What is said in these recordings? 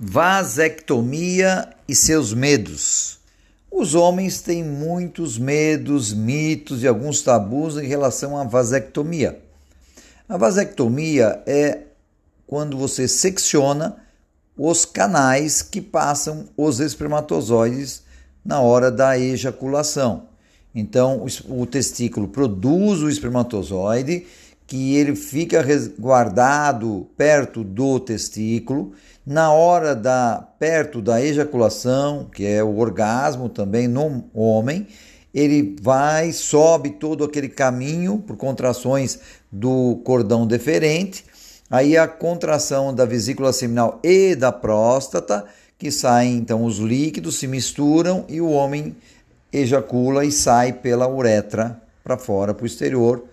Vasectomia e seus medos. Os homens têm muitos medos, mitos e alguns tabus em relação à vasectomia. A vasectomia é quando você secciona os canais que passam os espermatozoides na hora da ejaculação. Então, o testículo produz o espermatozoide que ele fica guardado perto do testículo, na hora da perto da ejaculação, que é o orgasmo também no homem, ele vai, sobe todo aquele caminho por contrações do cordão deferente, aí a contração da vesícula seminal e da próstata, que saem então os líquidos se misturam e o homem ejacula e sai pela uretra para fora, para o exterior,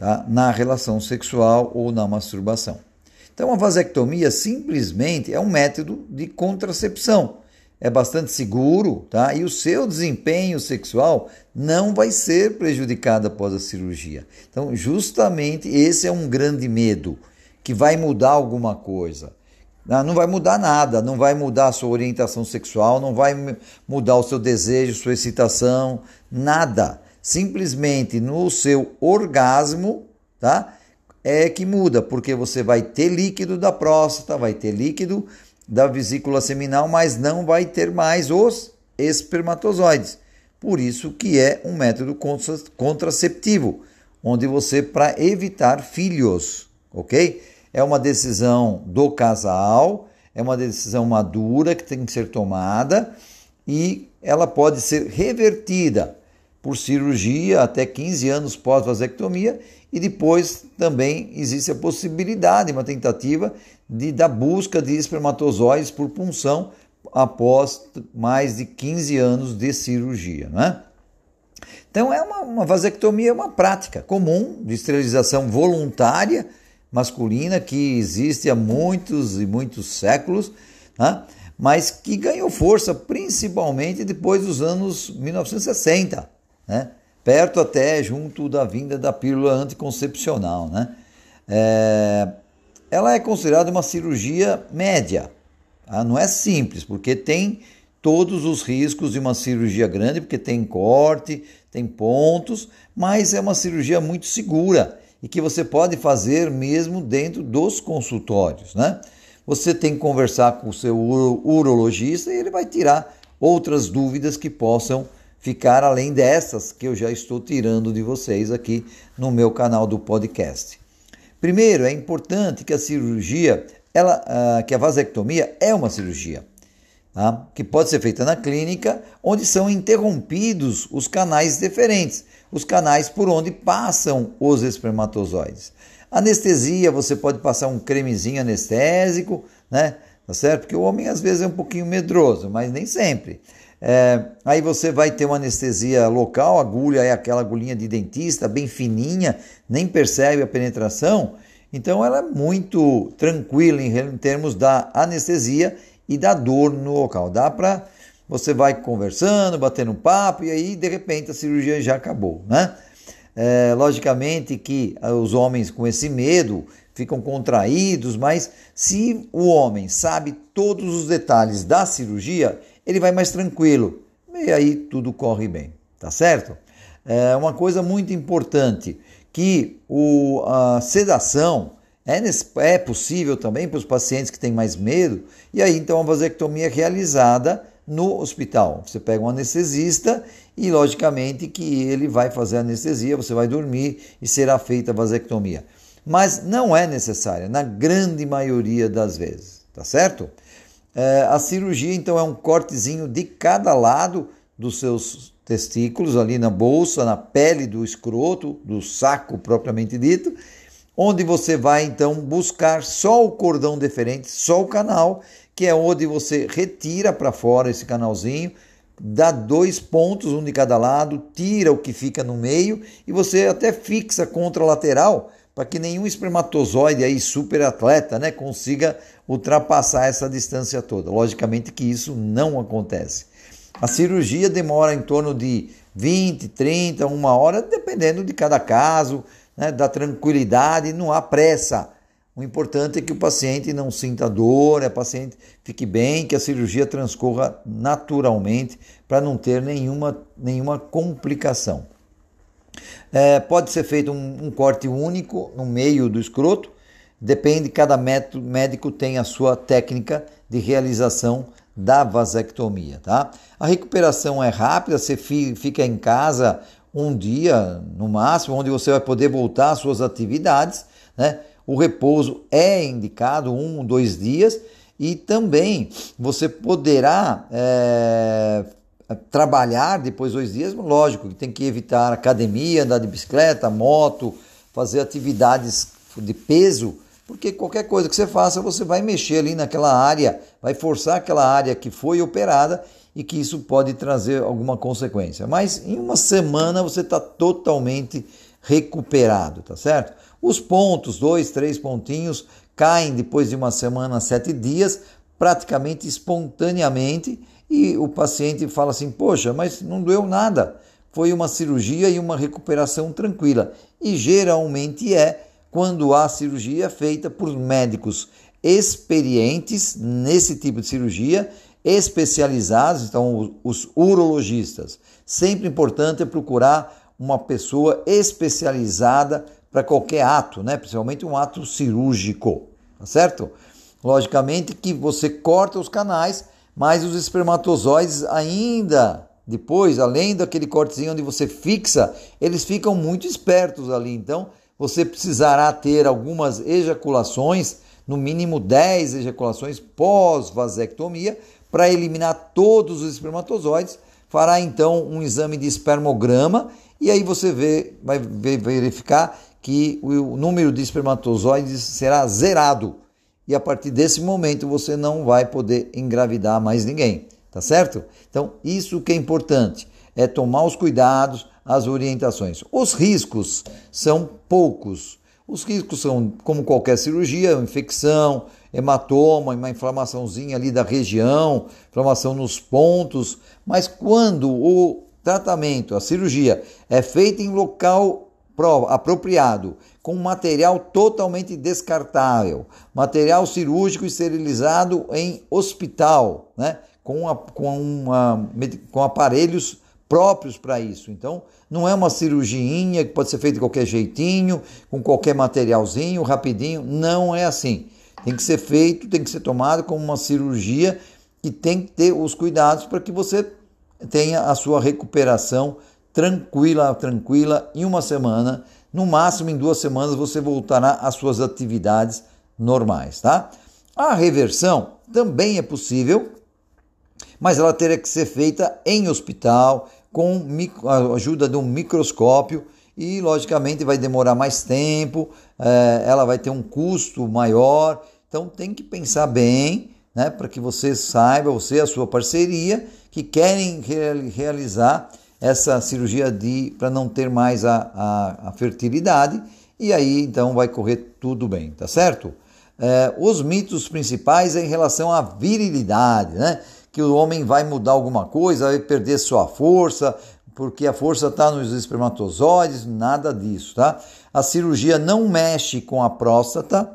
tá? na relação sexual ou na masturbação. Então, a vasectomia simplesmente é um método de contracepção. É bastante seguro, tá? E o seu desempenho sexual não vai ser prejudicado após a cirurgia. Então, justamente esse é um grande medo que vai mudar alguma coisa. Não vai mudar nada, não vai mudar a sua orientação sexual, não vai mudar o seu desejo, sua excitação, nada simplesmente no seu orgasmo, tá? É que muda, porque você vai ter líquido da próstata, vai ter líquido da vesícula seminal, mas não vai ter mais os espermatozoides. Por isso que é um método contraceptivo, onde você para evitar filhos, OK? É uma decisão do casal, é uma decisão madura que tem que ser tomada e ela pode ser revertida por cirurgia até 15 anos pós-vasectomia e depois também existe a possibilidade, uma tentativa de da busca de espermatozoides por punção após mais de 15 anos de cirurgia, né? Então é uma, uma vasectomia, é uma prática comum de esterilização voluntária masculina que existe há muitos e muitos séculos, né? mas que ganhou força principalmente depois dos anos 1960 né? perto até junto da vinda da pílula anticoncepcional. Né? É, ela é considerada uma cirurgia média, tá? não é simples, porque tem todos os riscos de uma cirurgia grande, porque tem corte, tem pontos, mas é uma cirurgia muito segura e que você pode fazer mesmo dentro dos consultórios, né? Você tem que conversar com o seu urologista e ele vai tirar outras dúvidas que possam ficar além dessas que eu já estou tirando de vocês aqui no meu canal do podcast. Primeiro, é importante que a cirurgia, ela, uh, que a vasectomia é uma cirurgia, tá? que pode ser feita na clínica, onde são interrompidos os canais deferentes, os canais por onde passam os espermatozoides. Anestesia, você pode passar um cremezinho anestésico, né? Tá certo? Porque o homem às vezes é um pouquinho medroso, mas nem sempre. É, aí você vai ter uma anestesia local, a agulha é aquela agulhinha de dentista, bem fininha, nem percebe a penetração. Então ela é muito tranquila em, termos da anestesia e da dor no local. Dá para você vai conversando, batendo um papo e aí de repente a cirurgia já acabou, né? É, logicamente que os homens com esse medo ficam contraídos, mas se o homem sabe todos os detalhes da cirurgia, ele vai mais tranquilo e aí tudo corre bem, tá certo? É uma coisa muito importante que o, a sedação é, é possível também para os pacientes que têm mais medo, e aí então a vasectomia é realizada no hospital. Você pega um anestesista e, logicamente, que ele vai fazer a anestesia, você vai dormir e será feita a vasectomia. Mas não é necessária, na grande maioria das vezes, tá certo? É, a cirurgia, então, é um cortezinho de cada lado dos seus testículos, ali na bolsa, na pele do escroto, do saco propriamente dito, onde você vai, então, buscar só o cordão deferente, só o canal, que é onde você retira para fora esse canalzinho, dá dois pontos, um de cada lado, tira o que fica no meio e você até fixa contra lateral para que nenhum espermatozoide aí super atleta, né, consiga ultrapassar essa distância toda. Logicamente que isso não acontece. A cirurgia demora em torno de 20, 30, uma hora, dependendo de cada caso, né, da tranquilidade, não há pressa. O importante é que o paciente não sinta dor, o paciente fique bem, que a cirurgia transcorra naturalmente para não ter nenhuma, nenhuma complicação. É, pode ser feito um, um, corte único no meio do escroto, depende, cada método, médico tem a sua técnica de realização da vasectomia. Tá? A recuperação é rápida, você fica em casa um dia no máximo, onde você vai poder voltar às suas atividades. Né? O repouso é indicado um, dois dias e também você poderá é, trabalhar depois dois dias, lógico que tem que evitar academia, andar de bicicleta, moto, fazer atividades de peso, porque qualquer coisa que você faça, você vai mexer ali naquela área, vai forçar aquela área que foi operada e que isso pode trazer alguma consequência. Mas em uma semana você está totalmente recuperado, tá certo? Os pontos, dois, três pontinhos, caem depois de uma semana, sete dias, praticamente espontaneamente e o paciente fala assim: Poxa, mas não doeu nada. Foi uma cirurgia e uma recuperação tranquila. E geralmente é quando a cirurgia é feita por médicos experientes nesse tipo de cirurgia, especializados, então os urologistas. Sempre importante é procurar uma pessoa especializada para qualquer ato, né? principalmente um ato cirúrgico, tá certo? Logicamente que você corta os canais mas os espermatozoides ainda depois, além daquele cortezinho onde você fixa, eles ficam muito espertos ali. Então, você precisará ter algumas ejaculações, no mínimo 10 ejaculações pós-vasectomia, para eliminar todos os espermatozoides. Fará então um exame de espermograma e aí você vê, vai verificar que o número de espermatozoides será zerado e a partir desse momento você não vai poder engravidar mais ninguém, tá certo? Então, isso que é importante, é tomar os cuidados, as orientações. Os riscos são poucos. Os riscos são, como qualquer cirurgia, infecção, hematoma, uma inflamaçãozinha ali da região, inflamação nos pontos, mas quando o tratamento, a cirurgia, é feita em local apropriado, com material totalmente descartável, material cirúrgico esterilizado em hospital, né? com, a, com, uma, com aparelhos próprios para isso. Então, não é uma cirurgia que pode ser feita de qualquer jeitinho, com qualquer materialzinho, rapidinho. Não é assim. Tem que ser feito, tem que ser tomado como uma cirurgia que tem que ter os cuidados para que você tenha a sua recuperação tranquila, tranquila, em uma semana, no máximo em duas semanas você voltará às suas atividades normais, tá? A reversão também é possível, mas ela terá que ser feita em hospital, com a ajuda de um microscópio e, logicamente, vai demorar mais tempo, é, ela vai ter um custo maior, então tem que pensar bem, né, para que você saiba, você e a sua parceria, que querem realizar essa cirurgia de para não ter mais a, a, a, fertilidade e aí então vai correr tudo bem, tá certo? É, os mitos principais é em relação à virilidade, né? Que o homem vai mudar alguma coisa, vai perder sua força, porque a força está nos espermatozoides, nada disso, tá? A cirurgia não mexe com a próstata,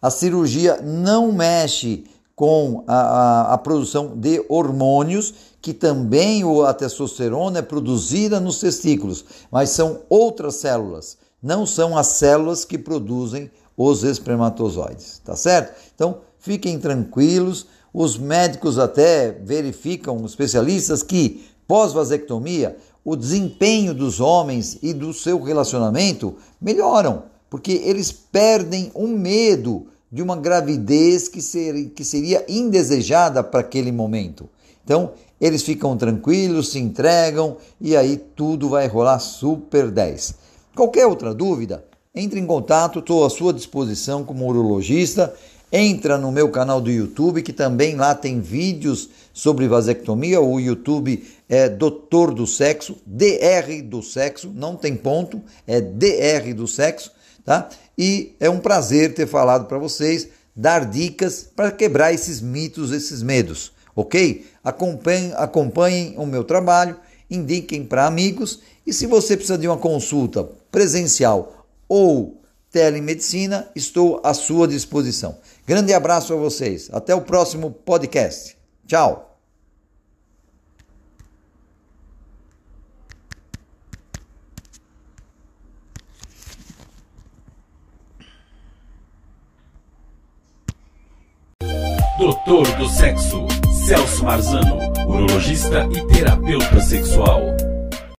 a cirurgia não mexe com a, a, a produção de hormônios que também a testosterona é produzida nos testículos, mas são outras células, não são as células que produzem os espermatozoides, tá certo? Então, fiquem tranquilos, os médicos até verificam, especialistas, que pós-vasectomia, o desempenho dos homens e do seu relacionamento melhoram, porque eles perdem o medo de uma gravidez que, ser, que seria indesejada para aquele momento. Então, eles ficam tranquilos, se entregam e aí tudo vai rolar super 10. Qualquer outra dúvida, entre em contato, estou à sua disposição como urologista. Entra no meu canal do YouTube, que também lá tem vídeos sobre vasectomia. O YouTube é Doutor do Sexo, DR do Sexo, não tem ponto, é DR do Sexo, tá? E é um prazer ter falado para vocês, dar dicas para quebrar esses mitos, esses medos ok? Acompanhem, acompanhem o meu trabalho, indiquem para amigos e se você precisa de uma consulta presencial ou telemedicina, estou à sua disposição. Grande abraço a vocês. Até o próximo podcast. Tchau. Doutor do Sexo, Celso Marzano, urologista e terapeuta sexual